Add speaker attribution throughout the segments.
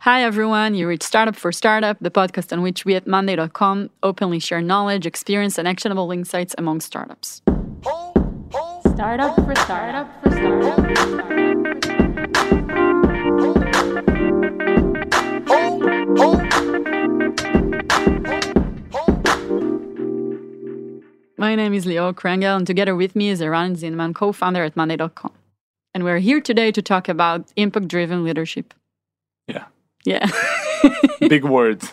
Speaker 1: Hi, everyone. You reach Startup for Startup, the podcast on which we at Monday.com openly share knowledge, experience, and actionable insights among startups. Startup for Startup for Startup. My name is Lior Krengel, and together with me is Eran Zinman, co founder at Monday.com. And we're here today to talk about impact driven leadership.
Speaker 2: Yeah.
Speaker 1: Yeah.
Speaker 2: Big words.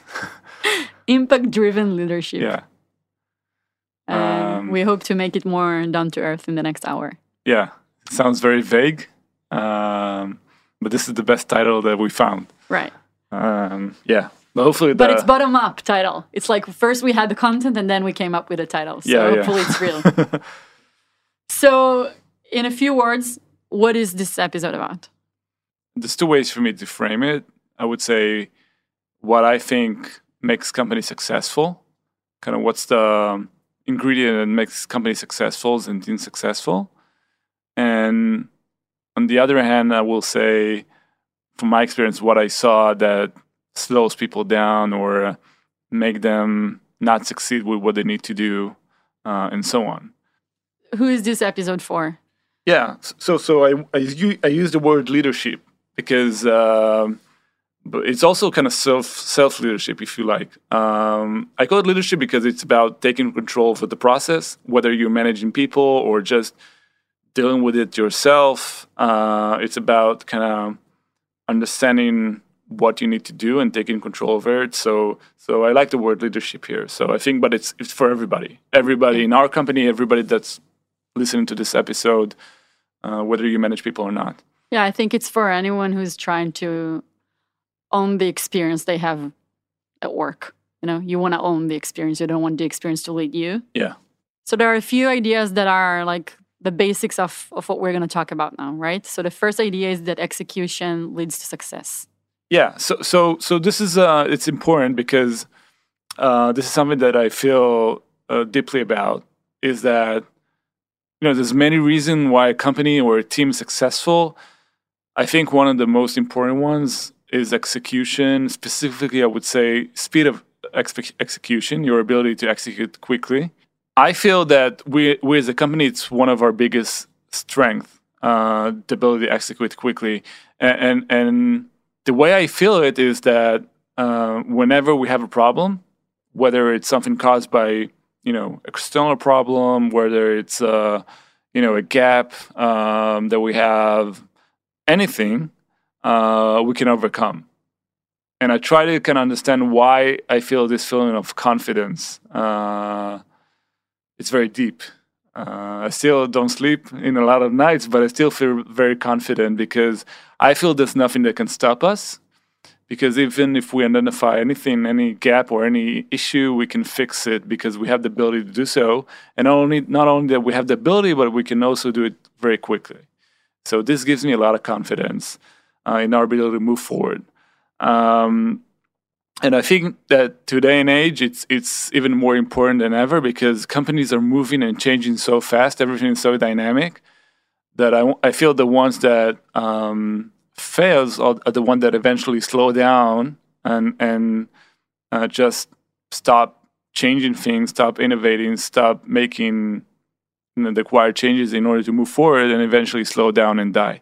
Speaker 1: impact driven leadership.
Speaker 2: Yeah. Um,
Speaker 1: we hope to make it more down to earth in the next hour.
Speaker 2: Yeah. Sounds very vague. Um, but this is the best title that we found.
Speaker 1: Right.
Speaker 2: Um, yeah. But hopefully,
Speaker 1: But it's bottom up title. It's like first we had the content and then we came up with a title. So
Speaker 2: Yeah, yeah.
Speaker 1: hopefully it's real. so, in a few words, what is this episode about?
Speaker 2: there's two ways for me to frame it. I would say what I think makes companies successful, kind of what's the ingredient that makes companies successful and teams successful. And on the other hand, I will say, from my experience, what I saw that slows people down or uh, make them not succeed with what they need to do, uh, and so on.
Speaker 1: Who is this episode for?
Speaker 2: Yeah. So so I I, I use the word leadership because um, but it's also kind of self self leadership, if you like. Um, I call it leadership because it's about taking control of the process, whether you're managing people or just dealing with it yourself. Uh, it's about kind of understanding what you need to do and taking control over it. So so I like the word leadership here. So I think, but it's it's for everybody, everybody in our company, everybody that's listening to this episode, uh, whether you manage people or not.
Speaker 1: Yeah, I think it's for anyone who's trying to own the experience they have at work. You know, you want to own the experience. You don't want the experience to lead you.
Speaker 2: Yeah.
Speaker 1: So there are a few ideas that are like the basics of, of what we're going to talk about now, right? So the first idea is that execution leads to success.
Speaker 2: Yeah. So so so this is uh it's important because uh this is something that I feel uh, deeply about is that you know there's many reasons why a company or a team is successful. I think one of the most important ones is execution. Specifically, I would say speed of execution, your ability to execute quickly. I feel that we, we as a company, it's one of our biggest strength, uh, the ability to execute quickly. And, and, and the way I feel it is that uh, whenever we have a problem, whether it's something caused by, you know, external problem, whether it's, uh, you know, a gap um, that we have, anything, uh, we can overcome. And I try to kind of understand why I feel this feeling of confidence. Uh, it's very deep. Uh, I still don't sleep in a lot of nights, but I still feel very confident because I feel there's nothing that can stop us. Because even if we identify anything, any gap or any issue, we can fix it because we have the ability to do so. And not only not only that we have the ability, but we can also do it very quickly. So this gives me a lot of confidence in our ability to move forward. Um, and I think that today and age, it's it's even more important than ever because companies are moving and changing so fast. Everything is so dynamic that I, I feel the ones that um, fails are, are the ones that eventually slow down and and uh, just stop changing things, stop innovating, stop making you know, the required changes in order to move forward, and eventually slow down and die.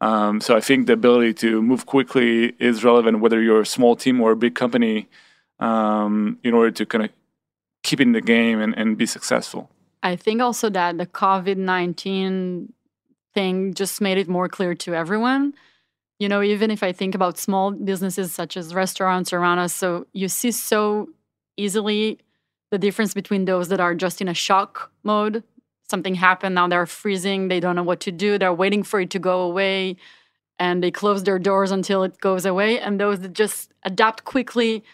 Speaker 2: Um, so I think the ability to move quickly is relevant whether you're a small team or a big company um, in order to kind of keep in the game and, and be successful.
Speaker 1: I think also that the COVID 19 thing just made it more clear to everyone. You know, even if I think about small businesses such as restaurants around us, so you see so easily the difference between those that are just in a shock mode. Something happened, now they're freezing, they don't know what to do, they're waiting for it to go away, and they close their doors until it goes away. And those that just adapt quickly,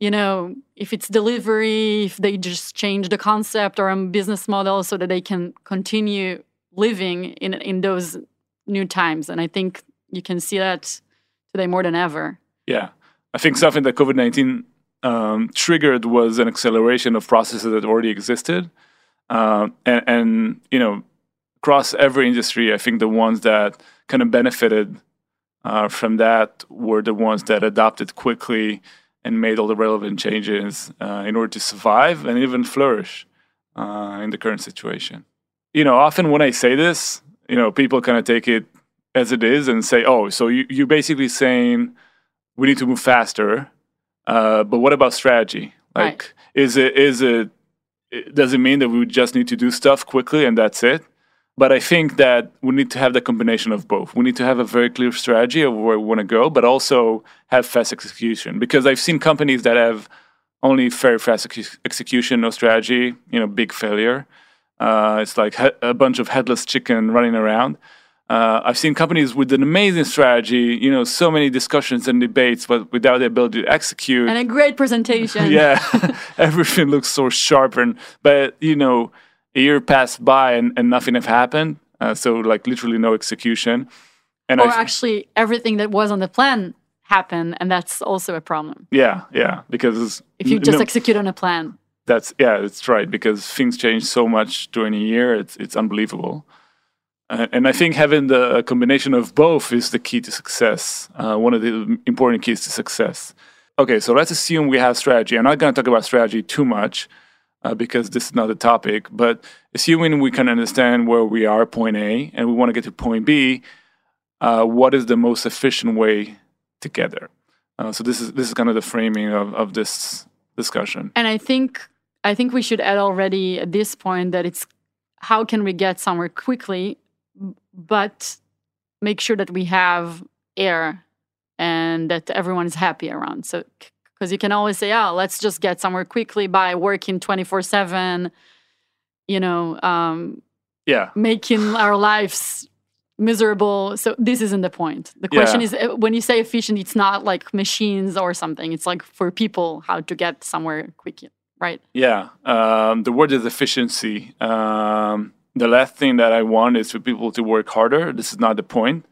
Speaker 1: you know, if it's delivery, if they just change the concept or a business model so that they can continue living in in those new times. And I think you can see that today more than ever.
Speaker 2: Yeah, I think something that COVID nineteen um, triggered was an acceleration of processes that already existed, um, and, and you know, across every industry, I think the ones that kind of benefited uh, from that were the ones that adopted quickly and made all the relevant changes uh, in order to survive and even flourish uh, in the current situation. You know, often when I say this, you know, people kind of take it as it is and say, "Oh, so you you basically saying we need to move faster, uh, but what about strategy? Like,
Speaker 1: Right.
Speaker 2: is it is it it mean that we just need to do stuff quickly and that's it? But I think that we need to have the combination of both. We need to have a very clear strategy of where we want to go, but also have fast execution. Because I've seen companies that have only very fast ex- execution, no strategy, you know, big failure. Uh, it's like he- a bunch of headless chicken running around. Uh, I've seen companies with an amazing strategy, you know, so many discussions and debates, but without the ability to execute
Speaker 1: And a great presentation.
Speaker 2: yeah everything looks so sharp and but you know a year passed by and, and nothing have happened uh, so like literally no execution and
Speaker 1: Or
Speaker 2: I,
Speaker 1: actually, everything that was on the plan happened, and that's also a problem.
Speaker 2: yeah yeah because
Speaker 1: If you just
Speaker 2: no,
Speaker 1: execute on a plan.
Speaker 2: that's yeah that's right because things change so much during a year it's it's unbelievable uh, and I think having the combination of both is the key to success. Uh, one of the important keys to success. Okay, so let's assume we have strategy. I'm not going to talk about strategy too much uh, because this is not the topic, but assuming we can understand where we are, point A, and we want to get to point B, uh, what is the most efficient way to get there? Uh, so this is this is kind of the framing of, of this discussion.
Speaker 1: And I think I think we should add already at this point that it's how can we get somewhere quickly, but make sure that we have air and that everyone is happy around. So because you can always say, "Oh, let's just get somewhere quickly by working twenty four seven," you know, um,
Speaker 2: Yeah,
Speaker 1: making our lives miserable. So this isn't the point. The question
Speaker 2: Yeah.
Speaker 1: is uh, when you say efficient, it's not like machines or something. It's like for people how to get somewhere quick, right?
Speaker 2: Yeah, um, the word is efficiency. Um, the last thing that I want is for people to work harder. This is not the point.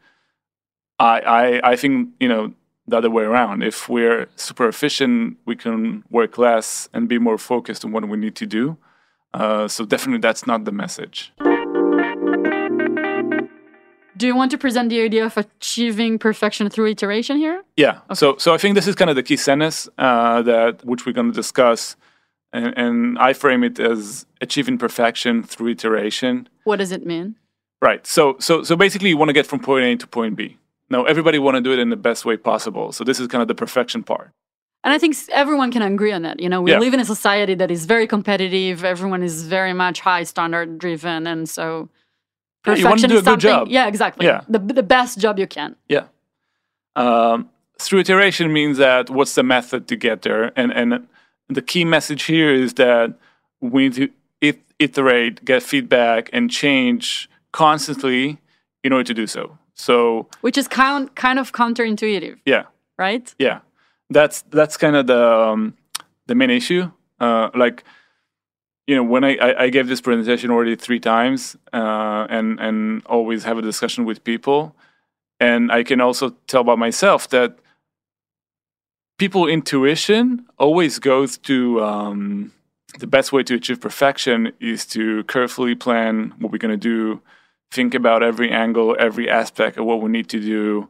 Speaker 2: I, I, I think you know the other way around. If we're super efficient, we can work less and be more focused on what we need to do. Uh, so definitely, that's not the message.
Speaker 1: Do you want to present the idea of achieving perfection through iteration here?
Speaker 2: Yeah. So so I think this is kind of the key sentence uh, that which we're going to discuss, and, and I frame it as achieving perfection through iteration.
Speaker 1: What does it mean?
Speaker 2: Right. So so so basically, you want to get from point A to point B. Now, everybody want to do it in the best way possible. So this is kind of the perfection part.
Speaker 1: And I think everyone can agree on that. You know, we
Speaker 2: Yeah.
Speaker 1: live in a society that is very competitive. Everyone is very much high standard driven, and so
Speaker 2: Yeah,
Speaker 1: perfection
Speaker 2: do
Speaker 1: is
Speaker 2: a good
Speaker 1: something.
Speaker 2: job.
Speaker 1: Yeah, exactly.
Speaker 2: Yeah.
Speaker 1: The the best job you can.
Speaker 2: Yeah. Um, through iteration means that what's the method to get there, and and the key message here is that we need to it- iterate, get feedback, and change constantly in order to do so. So
Speaker 1: Which is kind kind of counterintuitive,
Speaker 2: yeah,
Speaker 1: right?
Speaker 2: yeah that's that's kind of the um, the main issue uh, like you know when I, I, I gave this presentation already three times uh, and and always have a discussion with people and i can also tell by myself that people intuition always goes to um, the best way to achieve perfection is to carefully plan what we're going to do think about every angle every aspect of what we need to do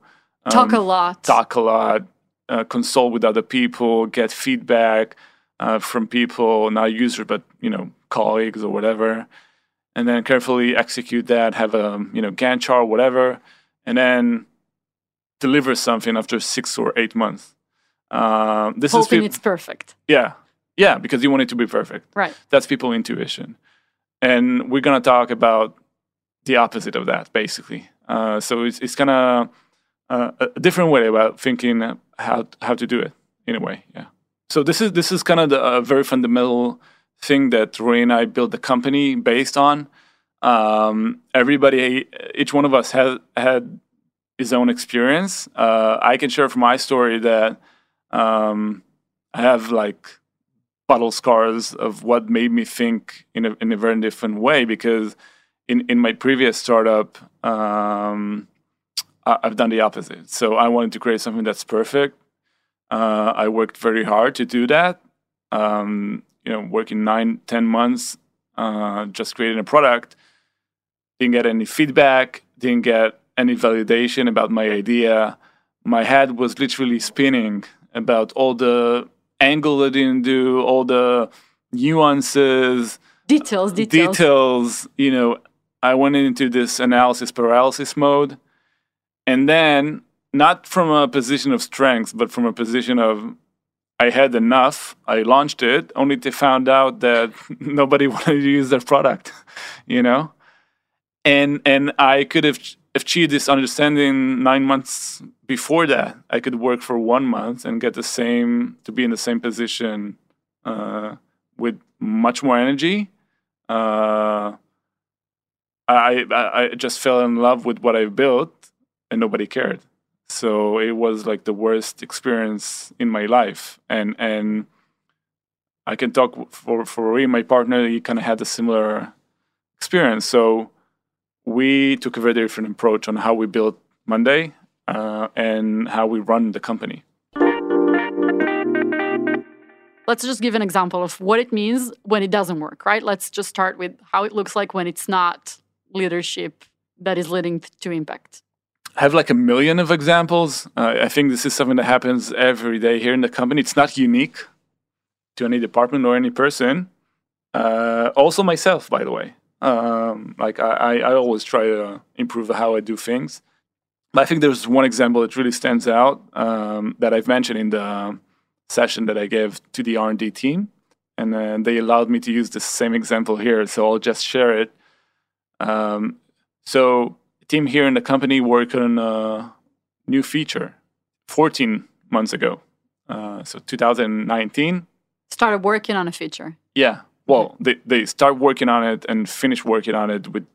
Speaker 1: Talk
Speaker 2: um,
Speaker 1: a lot.
Speaker 2: talk a lot, uh, consult with other people, get feedback uh, from people, not users, but you know colleagues or whatever, and then carefully execute that. Have a you know Gantt chart, whatever, and then deliver something after six or eight months. Um, this is
Speaker 1: hoping it's perfect.
Speaker 2: yeah, yeah, because you want it to be perfect.
Speaker 1: Right.
Speaker 2: That's people intuition, and we're gonna talk about the opposite of that, basically. Uh, so it's it's kind of uh, a different way about thinking how how to do it in a way. Yeah. So this is this is kind of the uh, very fundamental thing that Roy and I built the company based on. Um, everybody, each one of us had had his own experience. Uh, I can share from my story that um, I have like battle scars of what made me think in a in a very different way because in in my previous startup. Um, I- I've done the opposite. So I wanted to create something that's perfect. Uh, I worked very hard to do that. Um, you know, working nine, ten months, uh, just creating a product. Didn't get any feedback. Didn't get any validation about my idea. my head was literally spinning about all the angle I didn't do, all the nuances,
Speaker 1: details, details,
Speaker 2: details. You know, I went into this analysis paralysis mode, and then not from a position of strength, but from a position of I had enough. I launched it, only to find out that nobody wanted to use their product. You know, and and I could have achieved this understanding nine months before that. I could work for one month and get the same to be in the same position uh, with much more energy. Uh, I, I I just fell in love with what I built, and nobody cared. So it was like the worst experience in my life, and and I can talk for for my partner. He kind of had a similar experience. So we took a very different approach on how we built Monday uh, and how we run the company.
Speaker 1: Let's just give an example of what it means when it doesn't work, right? Let's just start with how it looks like when it's not leadership that is leading to impact.
Speaker 2: I have like a million of examples. Uh, I think this is something that happens every day here in the company. It's not unique to any department or any person. Uh, also, myself, by the way. Um, like I, I always try to improve how I do things. But I think there's one example that really stands out um, that I've mentioned in the session that I gave to the R&D team, and uh, they allowed me to use the same example here. So I'll just share it. Um, so team here in the company worked on a new feature 14 months ago. Uh, so 2019.
Speaker 1: Started working on a feature.
Speaker 2: Yeah, well they, they start working on it and finish working on it with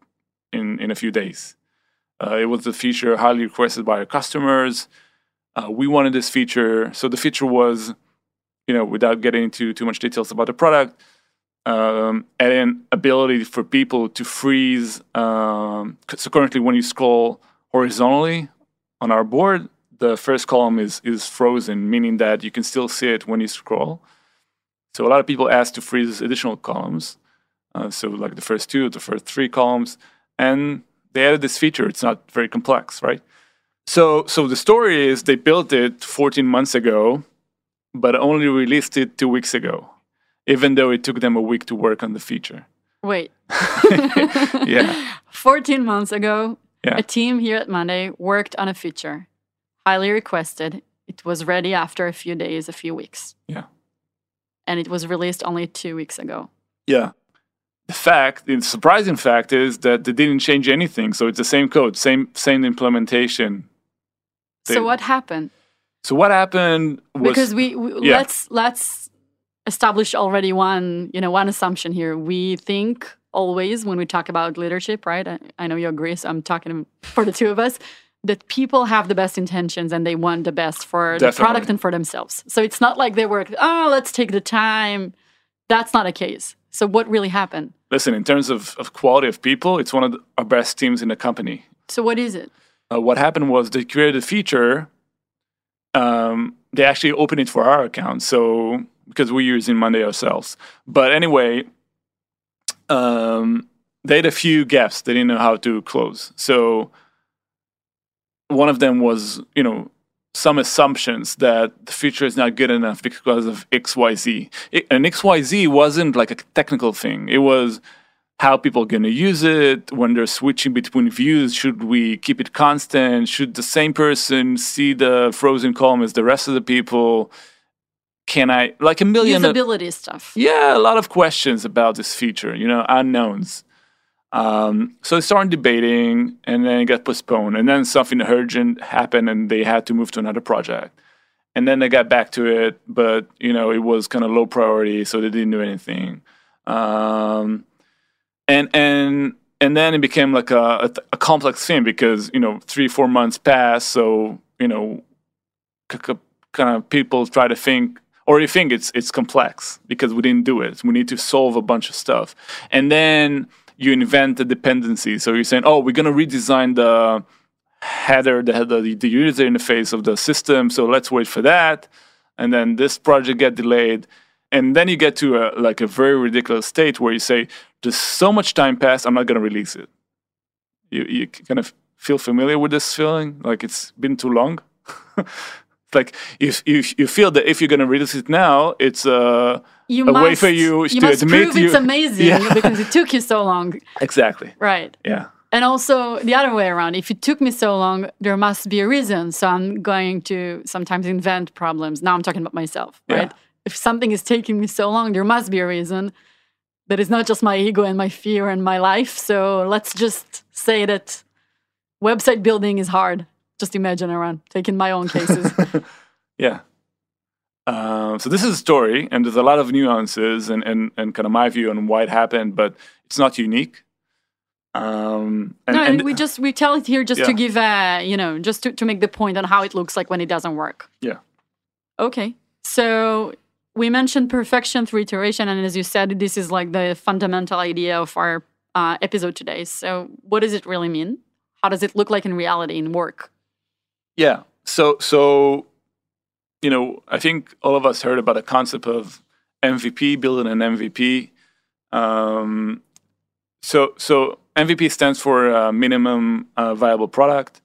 Speaker 2: in, in a few days. Uh, it was a feature highly requested by our customers. Uh, we wanted this feature. So the feature was you know without getting into too much details about the product um, an ability for people to freeze um, so currently when you scroll horizontally on our board the first column is is frozen meaning that you can still see it when you scroll so a lot of people asked to freeze additional columns. Uh, so like the first two, the first three columns, and they added this feature. It's not very complex, right? So so the story is they built it 14 months ago, but only released it two weeks ago, even though it took them a week to work on the feature.
Speaker 1: Wait.
Speaker 2: yeah.
Speaker 1: 14 months ago,
Speaker 2: Yeah.
Speaker 1: a team here at Monday worked on a feature, highly requested. It was ready after a few days, a few weeks.
Speaker 2: Yeah.
Speaker 1: And it was released only two weeks ago.
Speaker 2: Yeah. The fact, the surprising fact is that they didn't change anything. So it's the same code, same same implementation. They-
Speaker 1: so what happened?
Speaker 2: So what happened was
Speaker 1: because we, we
Speaker 2: yeah.
Speaker 1: let's let's establish already one you know one assumption here we think always when we talk about leadership right i, I know you agree so i'm talking for the two of us that people have the best intentions and they want the best for the product and for themselves so it's not like they work oh let's take the time that's not a case so what really happened
Speaker 2: listen, in terms of, of quality of people, it's one of the, our best teams in the company.
Speaker 1: so what is it
Speaker 2: Uh, what happened was they created a feature. Um, they actually opened it for our account, so because we're using Monday ourselves. But anyway, um, they had a few gaps they didn't know how to close. So one of them was, you know, some assumptions that the feature is not good enough because of XYZ. It, and XYZ wasn't like a technical thing. It was how people are going to use it when they're switching between views. Should we keep it constant? Should the same person see the frozen column as the rest of the people? Can I like a million? of-
Speaker 1: usability stuff
Speaker 2: yeah, a lot of questions about this feature, you know, unknowns. Um, so they started debating and then it got postponed. And then something urgent happened and they had to move to another project. And then they got back to it, but, you know, it was kind of low priority, so they didn't do anything. Um, and, and, and then it became like a, a, a complex thing because, you know, three, four months passed. So, you know, c- c- kind of people try to think or you think it's it's complex because we didn't do it. We need to solve a bunch of stuff, and then you invent a dependency. So you're saying, oh, we're gonna redesign the header, the the, the user interface of the system. So let's wait for that, and then this project get delayed, and then you get to a like a very ridiculous state where you say, there's so much time passed, I'm not gonna release it. You you kind of feel familiar with this feeling, like it's been too long. like if you you feel that if you're going to release it now, it's uh,
Speaker 1: You
Speaker 2: a
Speaker 1: must,
Speaker 2: way for you,
Speaker 1: you
Speaker 2: to
Speaker 1: must
Speaker 2: admit you.
Speaker 1: it's amazing
Speaker 2: Yeah.
Speaker 1: because it took you so long.
Speaker 2: exactly.
Speaker 1: Right.
Speaker 2: Yeah.
Speaker 1: And also the other way around. If it took me so long, there must be a reason. So I'm going to sometimes invent problems. Now I'm talking about myself,
Speaker 2: Yeah.
Speaker 1: right? If something is taking me so long, there must be a reason. That is not just my ego and my fear and my life. So let's just say that website building is hard. Just imagine around taking my own cases.
Speaker 2: Yeah. Um, so this is a story, and there's a lot of nuances and, and, and kind of my view on why it happened, but it's not unique. Um, and,
Speaker 1: no,
Speaker 2: and
Speaker 1: we just we tell it here just to give a you know just to, to make the point on how it looks like when it doesn't work.
Speaker 2: Yeah.
Speaker 1: Okay. So we mentioned perfection through iteration, and as you said, this is like the fundamental idea of our uh, episode today. So what does it really mean? How does it look like in reality in work?
Speaker 2: Yeah. So so you know, I think all of us heard about the concept of MVP, building an MVP. Um, so so MVP stands for uh, minimum uh, viable product,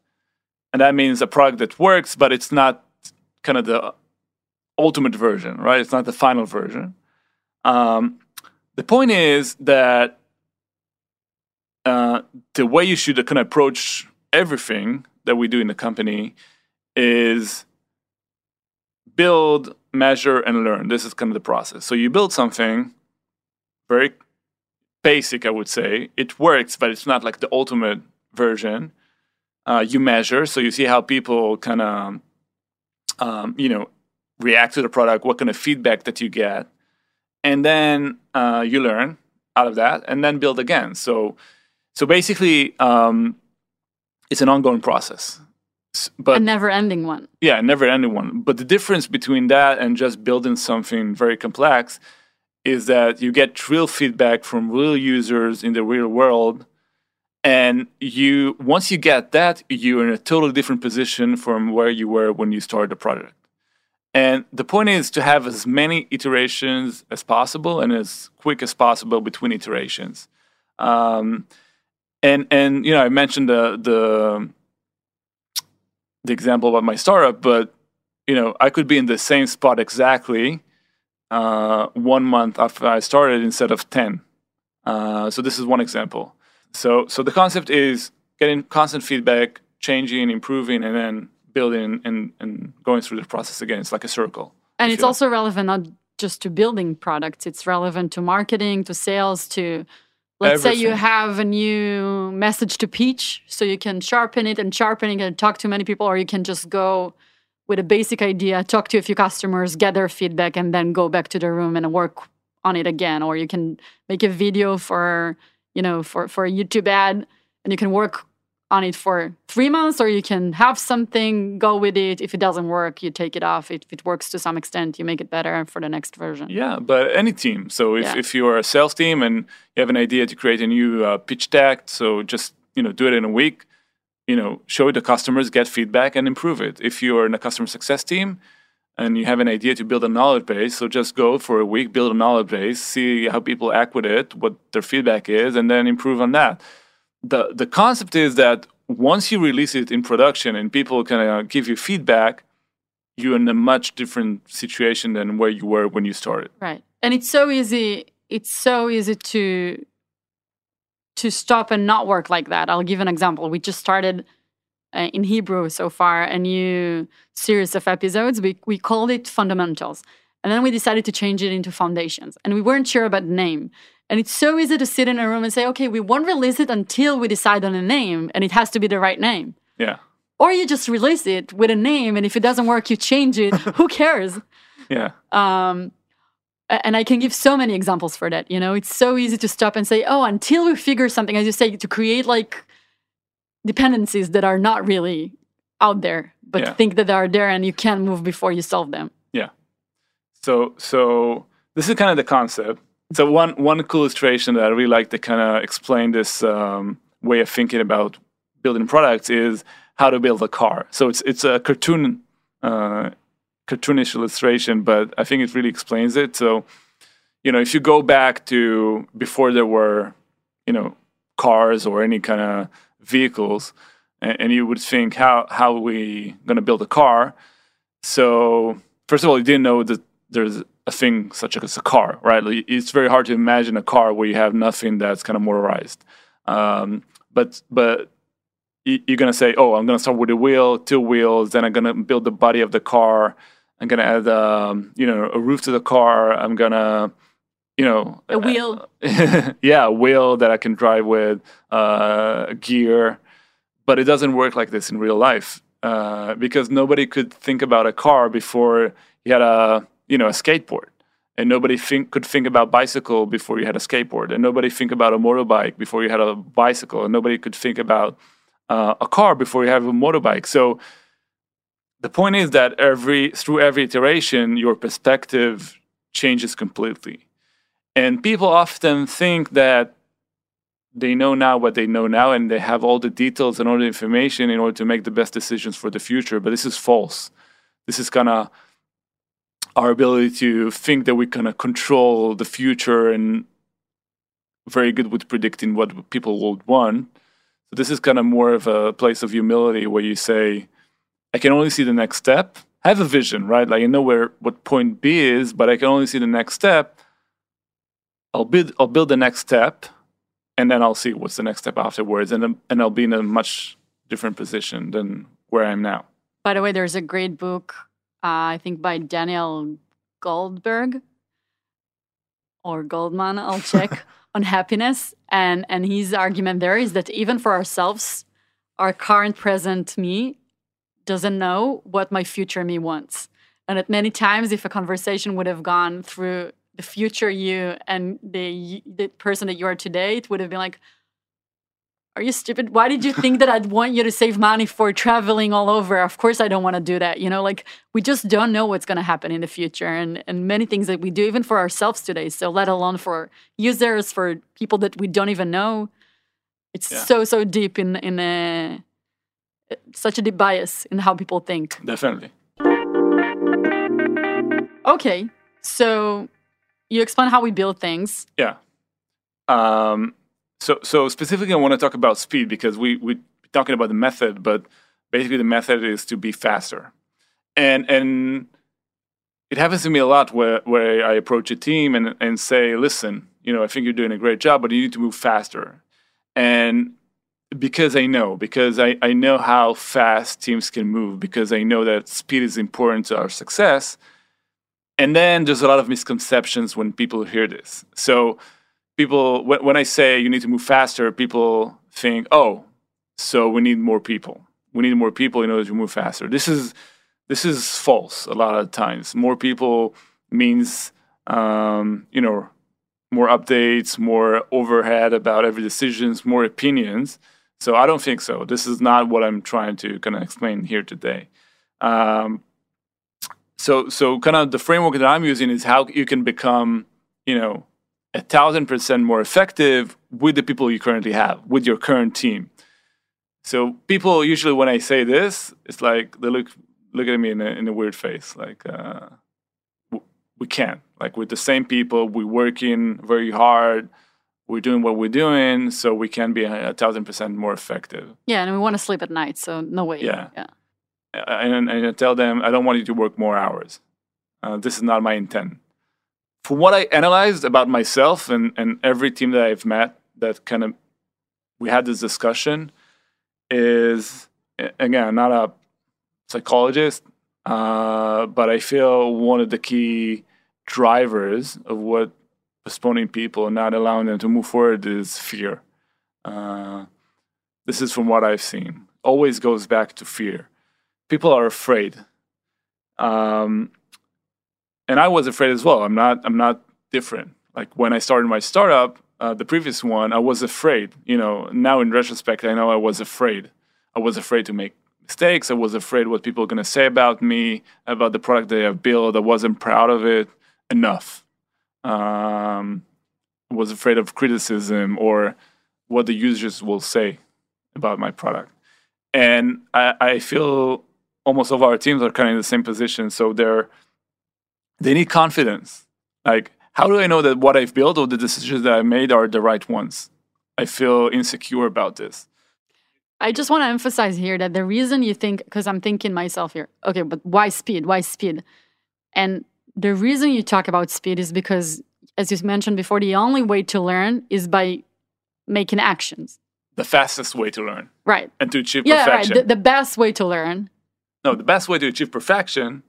Speaker 2: and that means a product that works, but it's not kind of the ultimate version, right? It's not the final version. Um, the point is that uh, the way you should kind of approach everything that we do in the company is build, measure, and learn. This is kind of the process. So you build something very basic, I would say. It works, but it's not like the ultimate version. Uh, you measure, so you see how people kind of, um, you know, react to the product, what kind of feedback that you get, and then uh, you learn out of that, and then build again. So, so basically, um, it's an ongoing process. But
Speaker 1: a never ending one.
Speaker 2: yeah, a never ending one. But the difference between that and just building something very complex is that you get real feedback from real users in the real world. And you once you get that, you're in a totally different position from where you were when you started the project. And the point is to have as many iterations as possible and as quick as possible between iterations. Um, and and you know, I mentioned the the the example about my startup, but you know, I could be in the same spot exactly uh, one month after I started instead of ten. Uh, so this is one example. So so the concept is getting constant feedback, changing, improving, and then building and, and going through the process again. It's like a circle.
Speaker 1: And it's also relevant not just to building products, it's relevant to marketing, to sales, to let's say you have a new message to pitch, so you can sharpen it and sharpen it and talk to many people, or you can just go with a basic idea, talk to a few customers, get their feedback, and then go back to the room and work on it again. Or you can make a video for, you know, for, for a YouTube ad and you can work on it for three months or you can have something go with it if it doesn't work you take it off if it works to some extent you make it better for the next version
Speaker 2: Yeah, but any team. So if,
Speaker 1: Yeah.
Speaker 2: if you're a sales team and you have an idea to create a new uh, pitch deck, so just you know do it in a week. You know, show it to customers, get feedback, and improve it. If you're in a customer success team and you have an idea to build a knowledge base, so just go for a week, build a knowledge base, see how people act with it, what their feedback is, and then improve on that. The The concept is that once you release it in production and people can uh, give you feedback, you're in a much different situation than where you were when you started.
Speaker 1: right. And it's so easy it's so easy to to stop and not work like that. I'll give an example. We just started uh, in hebrew so far a new series of episodes. We, we called it fundamentals. And then we decided to change it into foundations. And we weren't sure about the name and it's so easy to sit in a room and say okay we won't release it until we decide on a name and it has to be the right name
Speaker 2: Yeah.
Speaker 1: or you just release it with a name and if it doesn't work you change it who cares
Speaker 2: Yeah.
Speaker 1: um, and I can give so many examples for that. You know, it's so easy to stop and say, "Oh, until we figure something," as you say, to create like dependencies that are not really out there, but
Speaker 2: Yeah.
Speaker 1: think that they are there, and you can't move before you solve them. Yeah.
Speaker 2: So so this is kind of the concept. So one one cool illustration that I really like to kind of explain this um, way of thinking about building products is how to build a car. So it's it's a cartoon uh, cartoonish illustration, but I think it really explains it. So you know, if you go back to before there were you know cars or any kind of vehicles, and, and you would think how how are we going to build a car so first of all you didn't know that there's a thing such as a car right? Like, it's very hard to imagine a car where you have nothing that's kind of motorized. Um, but but you're going to say oh i'm going to start with a wheel two wheels then i'm going to build the body of the car. I'm going to add um, you know a roof to the car. I'm going to you know
Speaker 1: a wheel.
Speaker 2: Yeah a wheel that i can drive with uh, gear. But it doesn't work like this in real life uh, because nobody could think about a car before you had a you know a skateboard. And nobody think, could think about bicycle before you had a skateboard. And nobody think about a motorbike before you had a bicycle. And nobody could think about uh, a car before you have a motorbike. So the point is that every through every iteration your perspective changes completely. And people often think that they know now what they know now and they have all the details and all the information in order to make the best decisions for the future but this is false. This is of our ability to think that we kind of uh, control the future and very good with predicting what people will want. So this is kind of more of a place of humility where you say i can only see the next step. Have a vision right? Like i know where what point b is but i can only see the next step. I'll build i'll build the next step and then I'll see what's the next step afterwards, and and I'll be in a much different position than where I am now.
Speaker 1: By the way, there's a great book, uh, I think by Daniel Goldberg or Goldman. I'll check on happiness, and and his argument there is that even for ourselves, our current present me doesn't know what my future me wants, and at many times, if a conversation would have gone through the future you and the the person that you are today, it would have been like, "Are you stupid? Why did you think that I'd want you to save money for traveling all over? Of course, I don't want to do that. You know, like we just don't know what's going to happen in the future, and and many things that we do, even for ourselves today. So let alone for users, for people that we don't even know. It's yeah. so so deep in in a such a deep bias in how people think.
Speaker 2: Definitely.
Speaker 1: Okay, so you explain how we build things.
Speaker 2: Yeah. Um, so so specifically, I want to talk about speed because we we talking about the method, but basically the method is to be faster, and and it happens to me a lot where where I approach a team and and say, listen, you know, I think you're doing a great job, but you need to move faster, and because I know, because I, I know how fast teams can move, because I know that speed is important to our success, and then there's a lot of misconceptions when people hear this. So people, when, when I say you need to move faster, people think, oh, so we need more people. We need more people in order to move faster. This is this is false a lot of times. More people means um, you know more updates, more overhead about every decisions, more opinions. So I don't think so. This is not what I'm trying to kind of explain here today. Um, so so kind of the framework that i'm using is how you can become you know a thousand percent more effective with the people you currently have with your current team. So people usually when i say this it's like they look look at me in a, in a weird face like uh, we can't. Like with the same people we're working very hard we're doing what we're doing so we can be a, a thousand percent more effective.
Speaker 1: Yeah and we want to sleep at night so no way.
Speaker 2: Yeah. Yeah. And, and I tell them, I don't want you to work more hours. Uh, this is not my intent. From what I analyzed about myself and, and every team that I've met that kind of we had this discussion is again not a psychologist, uh, but I feel one of the key drivers of what postponing people and not allowing them to move forward is fear. Uh, this is from what I've seen. Always goes back to fear people are afraid. Um, and I was afraid as well. I'm not. I'm not different. Like when I started my startup, uh, the previous one, I was afraid. You know, now in retrospect, I know I was afraid. I was afraid to make mistakes. I was afraid what people are going to say about me, about the product that I built. I wasn't proud of it enough. Um, I was afraid of criticism or what the users will say about my product. And I, I feel almost all of our teams are kind of in the same position. So they're they need confidence. Like, how do I know that what I've built or the decisions that I made are the right ones? I feel insecure about this.
Speaker 1: I just want to emphasize here that the reason you think, because I'm thinking myself here, okay, but why speed? Why speed? And the reason you talk about speed is because, as you mentioned before, the only way to learn is by making actions.
Speaker 2: The fastest way to learn
Speaker 1: Right.
Speaker 2: and to achieve
Speaker 1: Yeah,
Speaker 2: perfection.
Speaker 1: right. The, the best way to learn
Speaker 2: no, the best way to achieve perfection.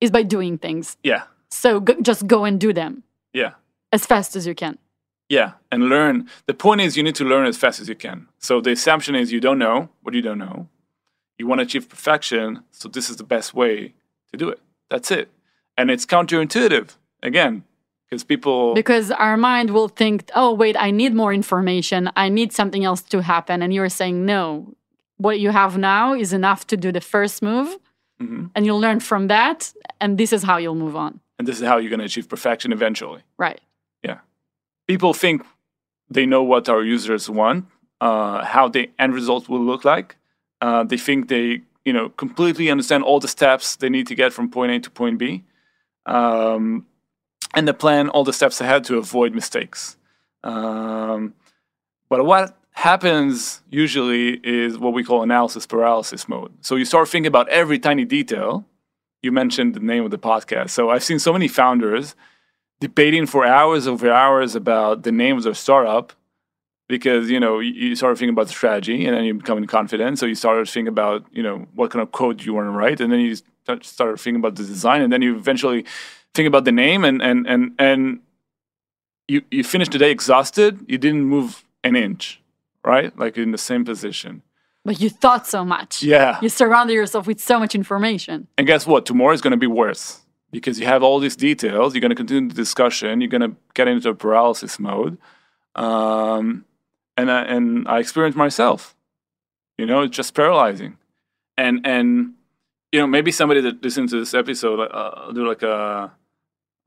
Speaker 1: Is by doing things.
Speaker 2: Yeah,
Speaker 1: So just go and do them
Speaker 2: yeah,
Speaker 1: as fast as you can.
Speaker 2: yeah, and learn. The point is, you need to learn as fast as you can. So the assumption is you don't know what you don't know. You want to achieve perfection, so this is the best way to do it. That's it, and it's counterintuitive again because people.
Speaker 1: Because our mind will think, oh, wait, I need more information. I need something else to happen. And you're saying, no, what you have now is enough to do the first move.
Speaker 2: Mhm.
Speaker 1: And you'll learn from that. And this is how you'll move on.
Speaker 2: and this is how you're going to achieve perfection eventually.
Speaker 1: Right. Yeah.
Speaker 2: People think they know what our users want, uh, how the end result will look like. Uh, they think they, you know, completely understand all the steps they need to get from point A to point B, um, and they plan all the steps ahead to avoid mistakes. Um, but what happens usually is what we call analysis paralysis mode. So you start thinking about every tiny detail. You mentioned the name of the podcast. So I've seen so many founders debating for hours over hours about the name of their startup because you know you, start thinking about the strategy and then you become confident so you start thinking about you know what kind of code you want to write and then you start thinking about the design and then you eventually think about the name and and and and you you finish the day exhausted you didn't move an inch right like in the same position
Speaker 1: But you thought so much.
Speaker 2: yeah
Speaker 1: You surrounded yourself with so much information.
Speaker 2: And guess what? Tomorrow is going to be worse because you have all these details. You're going to continue the discussion. You're going to get into a paralysis mode. Um, and I, and I experienced myself. You know, it's just paralyzing. And and you know, maybe somebody that listens to this episode, uh, I'll do like a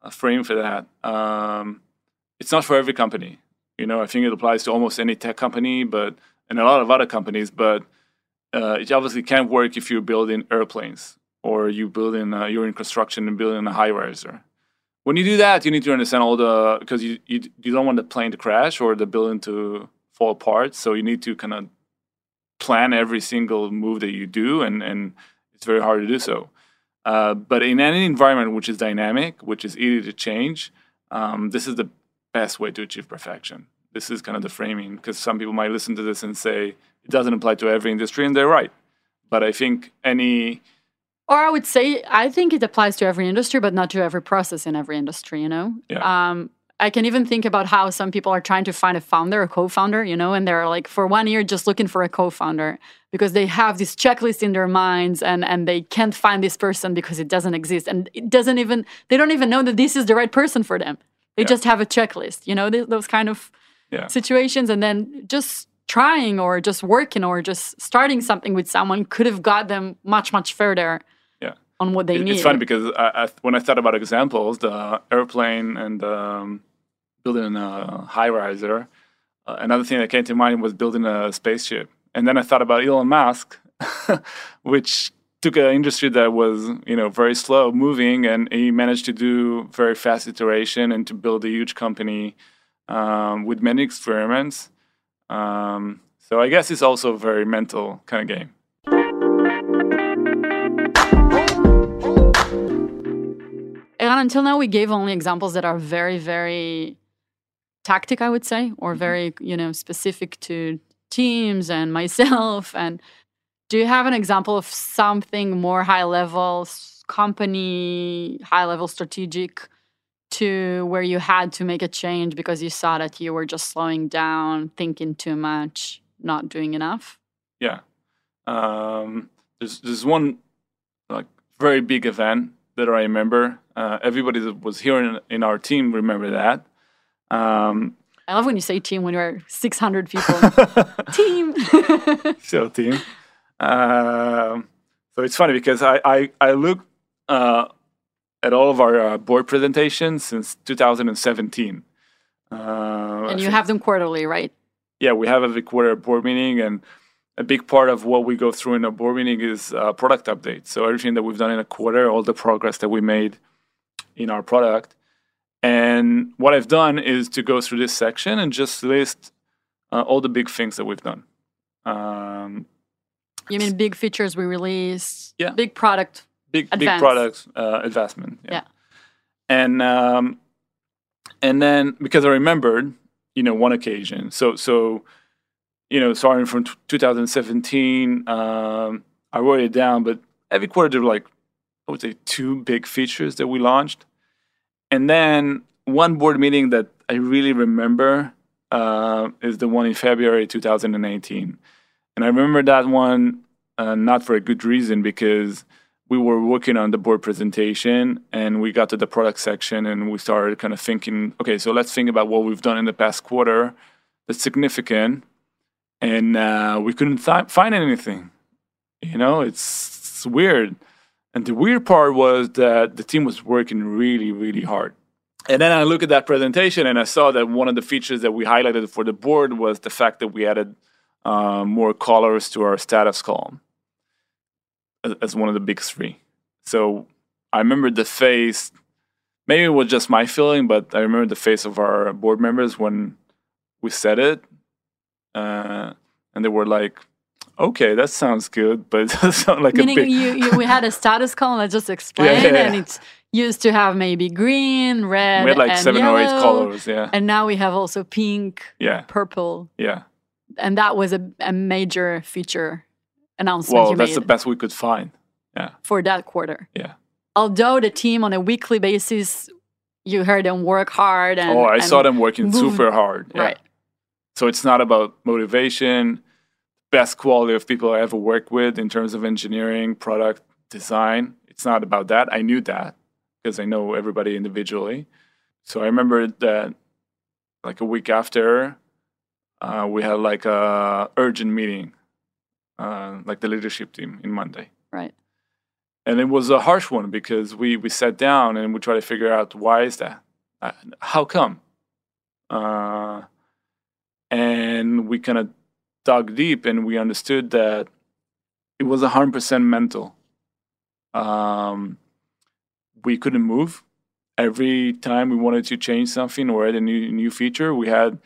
Speaker 2: a frame for that. Um, it's not for every company. You know, I think it applies to almost any tech company, but and a lot of other companies. But uh, it obviously can't work if you're building airplanes or you building uh, you're in construction and building a high riser. When you do that, you need to understand all the because you, you you don't want the plane to crash or the building to fall apart. So you need to kind of plan every single move that you do, and and it's very hard to do so. Uh, but in any environment which is dynamic, which is easy to change, um, this is the best way to achieve perfection. This is kind of the framing because some people might listen to this and say it doesn't apply to every industry, and they're right. But I think any
Speaker 1: Or I would say, I think it applies to every industry, but not to every process in every industry, you know?
Speaker 2: Yeah.
Speaker 1: Um, I can even think about how some people are trying to find a founder, a co founder, you know, and they're like for one year just looking for a co founder because they have this checklist in their minds and, and they can't find this person because it doesn't exist. And it doesn't even, they don't even know that this is the right person for them. They
Speaker 2: Yeah.
Speaker 1: just have a checklist, you know, th- those kind of
Speaker 2: Yeah.
Speaker 1: situations. And then just trying or just working or just starting something with someone could have got them much, much further
Speaker 2: Yeah.
Speaker 1: on what they
Speaker 2: It-
Speaker 1: need.
Speaker 2: It's funny because I, I, when I thought about examples, the airplane and um, building a high riser, uh, another thing that came to mind was building a spaceship. And then I thought about Elon Musk, which took an industry that was you know very slow moving, and he managed to do very fast iteration and to build a huge company um, with many experiments. Um, so I guess it's also a very mental kind of game.
Speaker 1: And until now, we gave only examples that are very, very tactic, I would say, or very, you know, specific to teams and myself. And do you have an example of something more high level, company, high level strategic to where you had to make a change because you saw that you were just slowing down, thinking too much, not doing enough?
Speaker 2: Yeah. Um, there's there's one like very big event that I remember. Uh, everybody that was here in, in our team remember that. Um,
Speaker 1: I love when you say team when you're 600 people. team.
Speaker 2: so team. Um, so it's funny because I I, I look uh, at all of our uh, board presentations since 2017. Uh,
Speaker 1: and you have them quarterly, right?
Speaker 2: yeah, we have every quarter board meeting, and a big part of what we go through in a board meeting is uh, product updates. So everything that we've done in a quarter, all the progress that we made in our product. And what I've done is to go through this section and just list uh, all the big things that we've done. Um,
Speaker 1: You mean big features we released?
Speaker 2: Yeah.
Speaker 1: Big product.
Speaker 2: big big
Speaker 1: Advance.
Speaker 2: product uh, investment.
Speaker 1: Yeah.
Speaker 2: And um, and then because I remembered, you know, one occasion. So so, you know, starting from t- 2017, um, I wrote it down. But every quarter there were like I would say two big features that we launched, and then one board meeting that I really remember uh, is the one in February 2018, and I remember that one uh, not for a good reason because we were working on the board presentation and we got to the product section and we started kind of thinking okay so let's think about what we've done in the past quarter that's significant. And uh, we couldn't th- find anything you know? It's, it's weird. And the weird part was that the team was working really really hard. And then i look at that presentation and i saw that one of the features that we highlighted for the board was the fact that we added uh, more colors to our status column as- one of the big three. So I remember the face. Maybe it was just my feeling, but I remember the face of our board members when we said it, uh, and they were like, "Okay, that sounds good," but it doesn't sound like
Speaker 1: Meaning
Speaker 2: a big.
Speaker 1: you, you, we had a status column that just explained,
Speaker 2: yeah,
Speaker 1: and
Speaker 2: yeah.
Speaker 1: it's used to have maybe green, red,
Speaker 2: we had like
Speaker 1: and
Speaker 2: seven or eight colors. Yeah,
Speaker 1: And now we have also pink,
Speaker 2: yeah,
Speaker 1: purple,
Speaker 2: yeah.
Speaker 1: And that was a, a major feature announcement
Speaker 2: Well, that's the best we could find. Yeah.
Speaker 1: For that quarter.
Speaker 2: Yeah.
Speaker 1: Although the team on a weekly basis, you heard them work hard and
Speaker 2: oh, I
Speaker 1: and-
Speaker 2: saw them working
Speaker 1: moved-
Speaker 2: super hard. Yeah.
Speaker 1: right.
Speaker 2: So it's not about motivation, best quality of people I ever worked with in terms of engineering, product design. It's not about that. I knew that because I know everybody individually. So I remember that like a week after, uh, we had like a urgent meeting, uh, like the leadership team in Monday.
Speaker 1: Right.
Speaker 2: And it was a harsh one because we, we sat down and we tried to figure out why is that? Uh, how come? Uh, and we kind of dug deep and we understood that it was 100% mental. Um, we couldn't move. Every time we wanted to change something or add a new, new feature, we had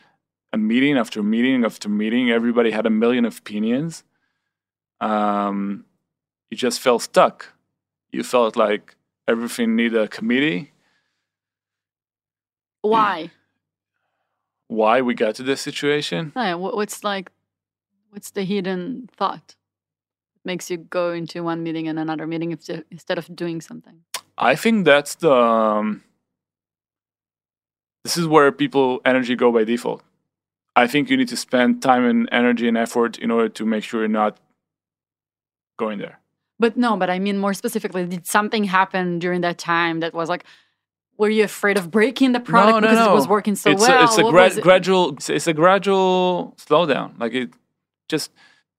Speaker 2: a meeting after meeting after meeting. Everybody had a million opinions. Um, you just felt stuck. You felt like everything needed a committee.
Speaker 1: Why?
Speaker 2: Why we got to this situation?
Speaker 1: Yeah, what's like, what's the hidden thought? That makes you go into one meeting and another meeting instead of doing something.
Speaker 2: I think that's the. Um, this is where people energy go by default. I think you need to spend time and energy and effort in order to make sure you're not going there.
Speaker 1: But no, but I mean more specifically, did something happen during that time that was like, were you afraid of breaking the product because it was working so
Speaker 2: it's
Speaker 1: well?
Speaker 2: A, it's a gra-
Speaker 1: it?
Speaker 2: gradual. It's, it's a gradual slowdown. Like it, just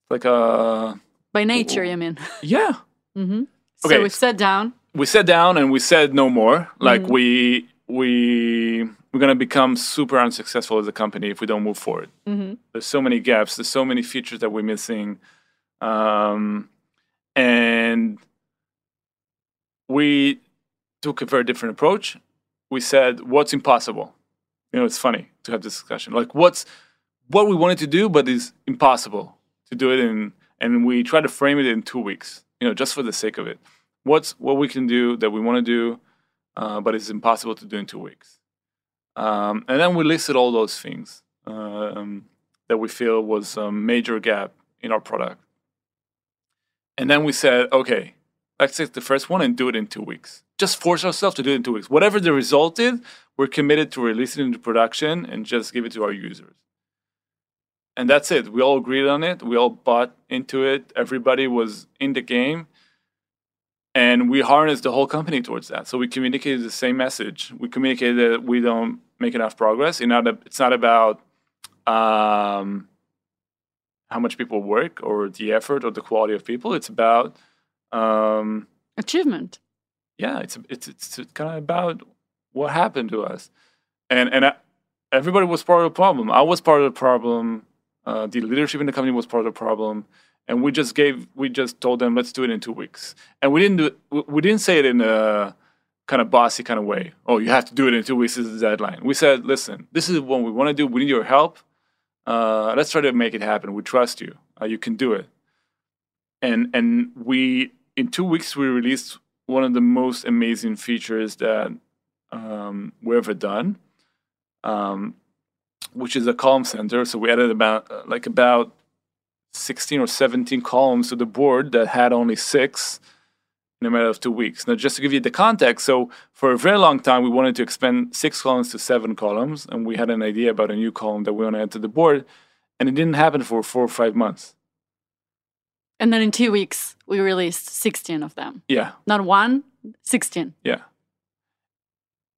Speaker 2: like a
Speaker 1: By nature, you mean?
Speaker 2: yeah.
Speaker 1: mm-hmm.
Speaker 2: Okay.
Speaker 1: So we sat down.
Speaker 2: we sat down and we said no more. Like
Speaker 1: Mhm.
Speaker 2: we we we're gonna become super unsuccessful as a company if we don't move forward.
Speaker 1: hmm
Speaker 2: There's so many gaps. There's so many features that we're missing, um, and we took a very different approach. We said, "What's impossible?" You know, it's funny to have this discussion. Like, what's what we wanted to do, but is impossible to do it in, and we try to frame it in two weeks. You know, just for the sake of it. What's what we can do that we want to do, uh, but it's impossible to do in two weeks. Um, and then we listed all those things um, that we feel was a major gap in our product. And then we said, okay, let's take the first one and do it in two weeks. Just force ourselves to do it in two weeks. Whatever the result is, we're committed to releasing it into production and just give it to our users. And that's it. We all agreed on it. We all bought into it. Everybody was in the game. And we harnessed the whole company towards that. So we communicated the same message. We communicated that we don't make enough progress. It's not, a, it's not about um, how much people work or the effort or the quality of people. It's about, um,
Speaker 1: Achievement.
Speaker 2: yeah, it's it's it's kind of about what happened to us, and and I, everybody was part of the problem. I was part of the problem. Uh, the leadership in the company was part of the problem, and we just gave we just told them let's do it in two weeks, and we didn't do we- didn't say it in a kind of bossy kind of way. Oh, you have to do it in two weeks. Is the deadline. We said, listen, this is what we want to do. We need your help. Uh, let's try to make it happen. We trust you. Uh, you can do it. And and we in two weeks we released one of the most amazing features that um, we ever done, um, which is a column center. So we added about uh, like about sixteen or seventeen columns to the board that had only six in a matter of two weeks. Now, just to give you the context, so for a very long time, we wanted to expand six columns to seven columns, and we had an idea about a new column that we want to add to the board, and it didn't happen for four or five months.
Speaker 1: And then in two weeks, we released 16 of them.
Speaker 2: Yeah,
Speaker 1: Not one, 16.
Speaker 2: yeah.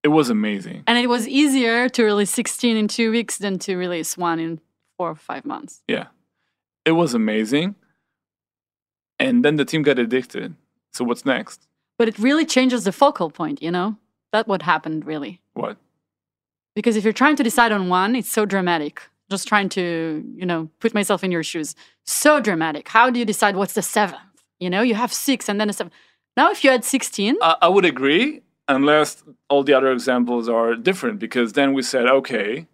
Speaker 2: It was amazing.
Speaker 1: And it was easier to release 16 in two weeks than to release one in four or five months.
Speaker 2: Yeah, it was amazing. And then the team got addicted. So what's next?
Speaker 1: But it really changes the focal point, you know? That what happened, really.
Speaker 2: What?
Speaker 1: Because if you're trying to decide on one, it's so dramatic. Just trying to, you know, put myself in your shoes. So dramatic. How do you decide what's the seventh? You know, you have six and then a seven. Now, if you had 16,
Speaker 2: I, I would agree, unless all the other examples are different. Because then we said, okay,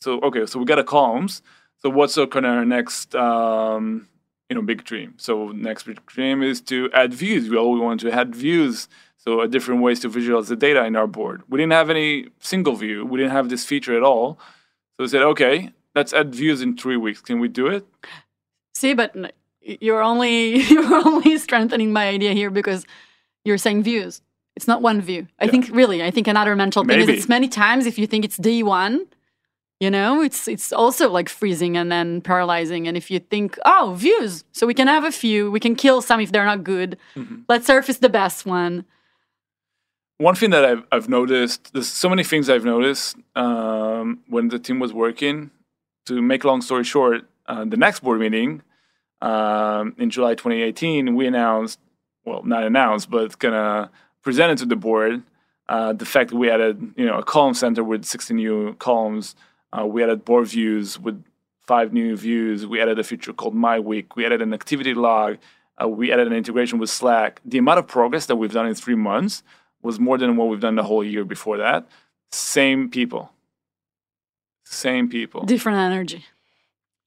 Speaker 2: so okay, so we got a columns. So what's our kind of our next, um, you know, big dream? So next big dream is to add views. We always want to add views. So a different ways to visualize the data in our board. We didn't have any single view. We didn't have this feature at all. So we said, okay, let's add views in three weeks. Can we do it?
Speaker 1: see, but you're only you're only strengthening my idea here because you're saying views. It's not one view. I
Speaker 2: Yeah.
Speaker 1: think really, I think another mental thing
Speaker 2: Maybe.
Speaker 1: is it's many times if you think it's D one, you know, it's it's also like freezing and then paralyzing. And if you think, oh, views, so we can have a few, we can kill some if they're not good.
Speaker 2: Mhm.
Speaker 1: Let's surface the best one.
Speaker 2: One thing that I've, I've noticed, there's so many things I've noticed um, when the team was working. To make a long story short, uh, the next board meeting um, in July 2018, we announced, well, not announced, but kind of presented to the board uh, the fact that we added, you know, a column center with 60 new columns. Uh, we added board views with five new views. We added a feature called My Week. We added an activity log. Uh, we added an integration with Slack. The amount of progress that we've done in three months was more than what we've done the whole year before that. Same people. Same people.
Speaker 1: Different energy.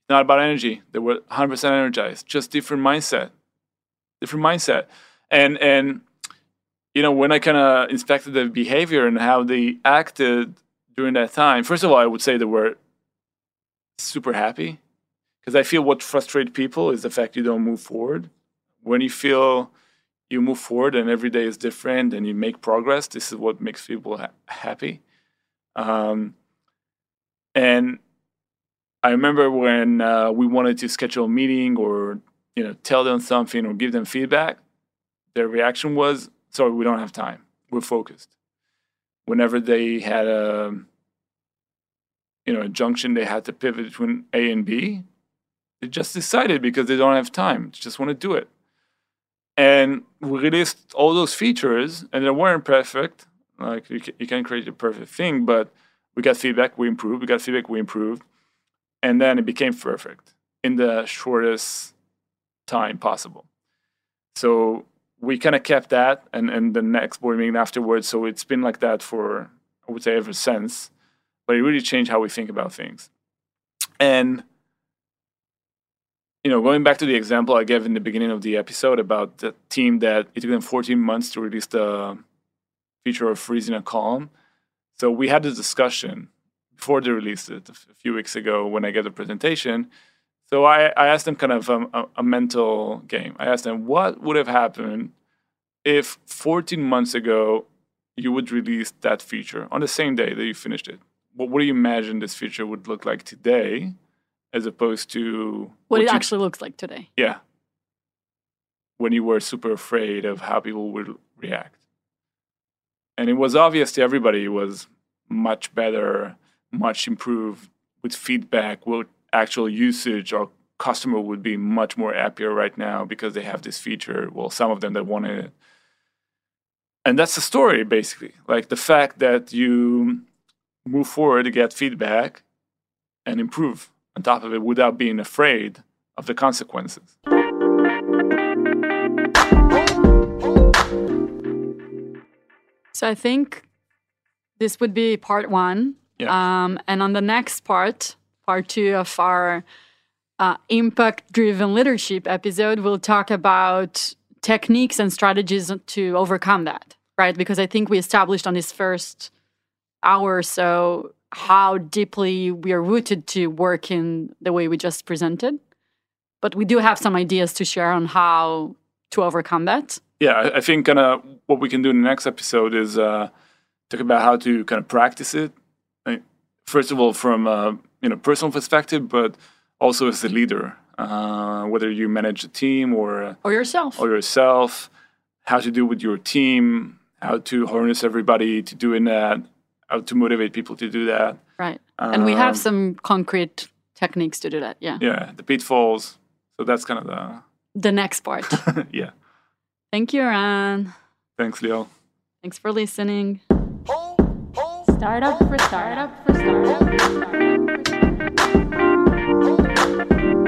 Speaker 2: Not about energy. They were 100% energized. Just different mindset. Different mindset. And and you know when I kind of inspected their behavior and how they acted during that time. First of all, I would say they were super happy because I feel what frustrates people is the fact you don't move forward. When you feel you move forward and every day is different and you make progress, this is what makes people ha- happy. Um, and I remember when uh, we wanted to schedule a meeting or you know tell them something or give them feedback, their reaction was, "Sorry, we don't have time. We're focused." Whenever they had a you know a junction, they had to pivot between A and B. They just decided because they don't have time. They just want to do it. And we released all those features, and they weren't perfect. Like you, you can't create a perfect thing, but we got feedback, we improved. We got feedback, we improved, and then it became perfect in the shortest time possible. So we kind of kept that, and and the next board meeting afterwards. So it's been like that for I would say ever since. But it really changed how we think about things. And you know, going back to the example I gave in the beginning of the episode about the team that it took them 14 months to release the feature of freezing a column. So we had this discussion before they released it a few weeks ago when I gave the presentation. So I, I asked them kind of um, a, a mental game. I asked them what would have happened if 14 months ago you would release that feature on the same day that you finished it. What, what do you imagine this feature would look like today, as opposed to
Speaker 1: What, it
Speaker 2: you-
Speaker 1: actually looks like today.
Speaker 2: yeah. When you were super afraid of how people would react. And it was obvious to everybody it was much better, much improved with feedback, with actual usage. Our customer would be much more happier right now because they have this feature. Well, some of them that wanted it. And that's the story basically. Like the fact that you move forward to get feedback and improve on top of it without being afraid of the consequences.
Speaker 1: So I think this would be part one.
Speaker 2: Yeah.
Speaker 1: Um, and on the next part, part two of our uh, impact driven leadership episode, we'll talk about techniques and strategies to overcome that, right? Because I think we established on this first hour or so how deeply we are rooted to work in the way we just presented. But we do have some ideas to share on how to overcome that.
Speaker 2: Yeah, I, think kind of what we can do in the next episode is uh, talk about how to kind of practice it. First of all, from a you know personal perspective, but also as a leader, uh, whether you manage a team or
Speaker 1: or yourself
Speaker 2: or yourself, how to do with your team, how to harness everybody to doing that, how to motivate people to do that.
Speaker 1: Right, um, and we have some concrete techniques to do that. Yeah,
Speaker 2: yeah, the pitfalls. So that's kind of the
Speaker 1: the next part.
Speaker 2: yeah.
Speaker 1: Thank you, Ran.
Speaker 2: Thanks, Lior.
Speaker 1: Thanks for listening. Startup for startup for startup. For startup.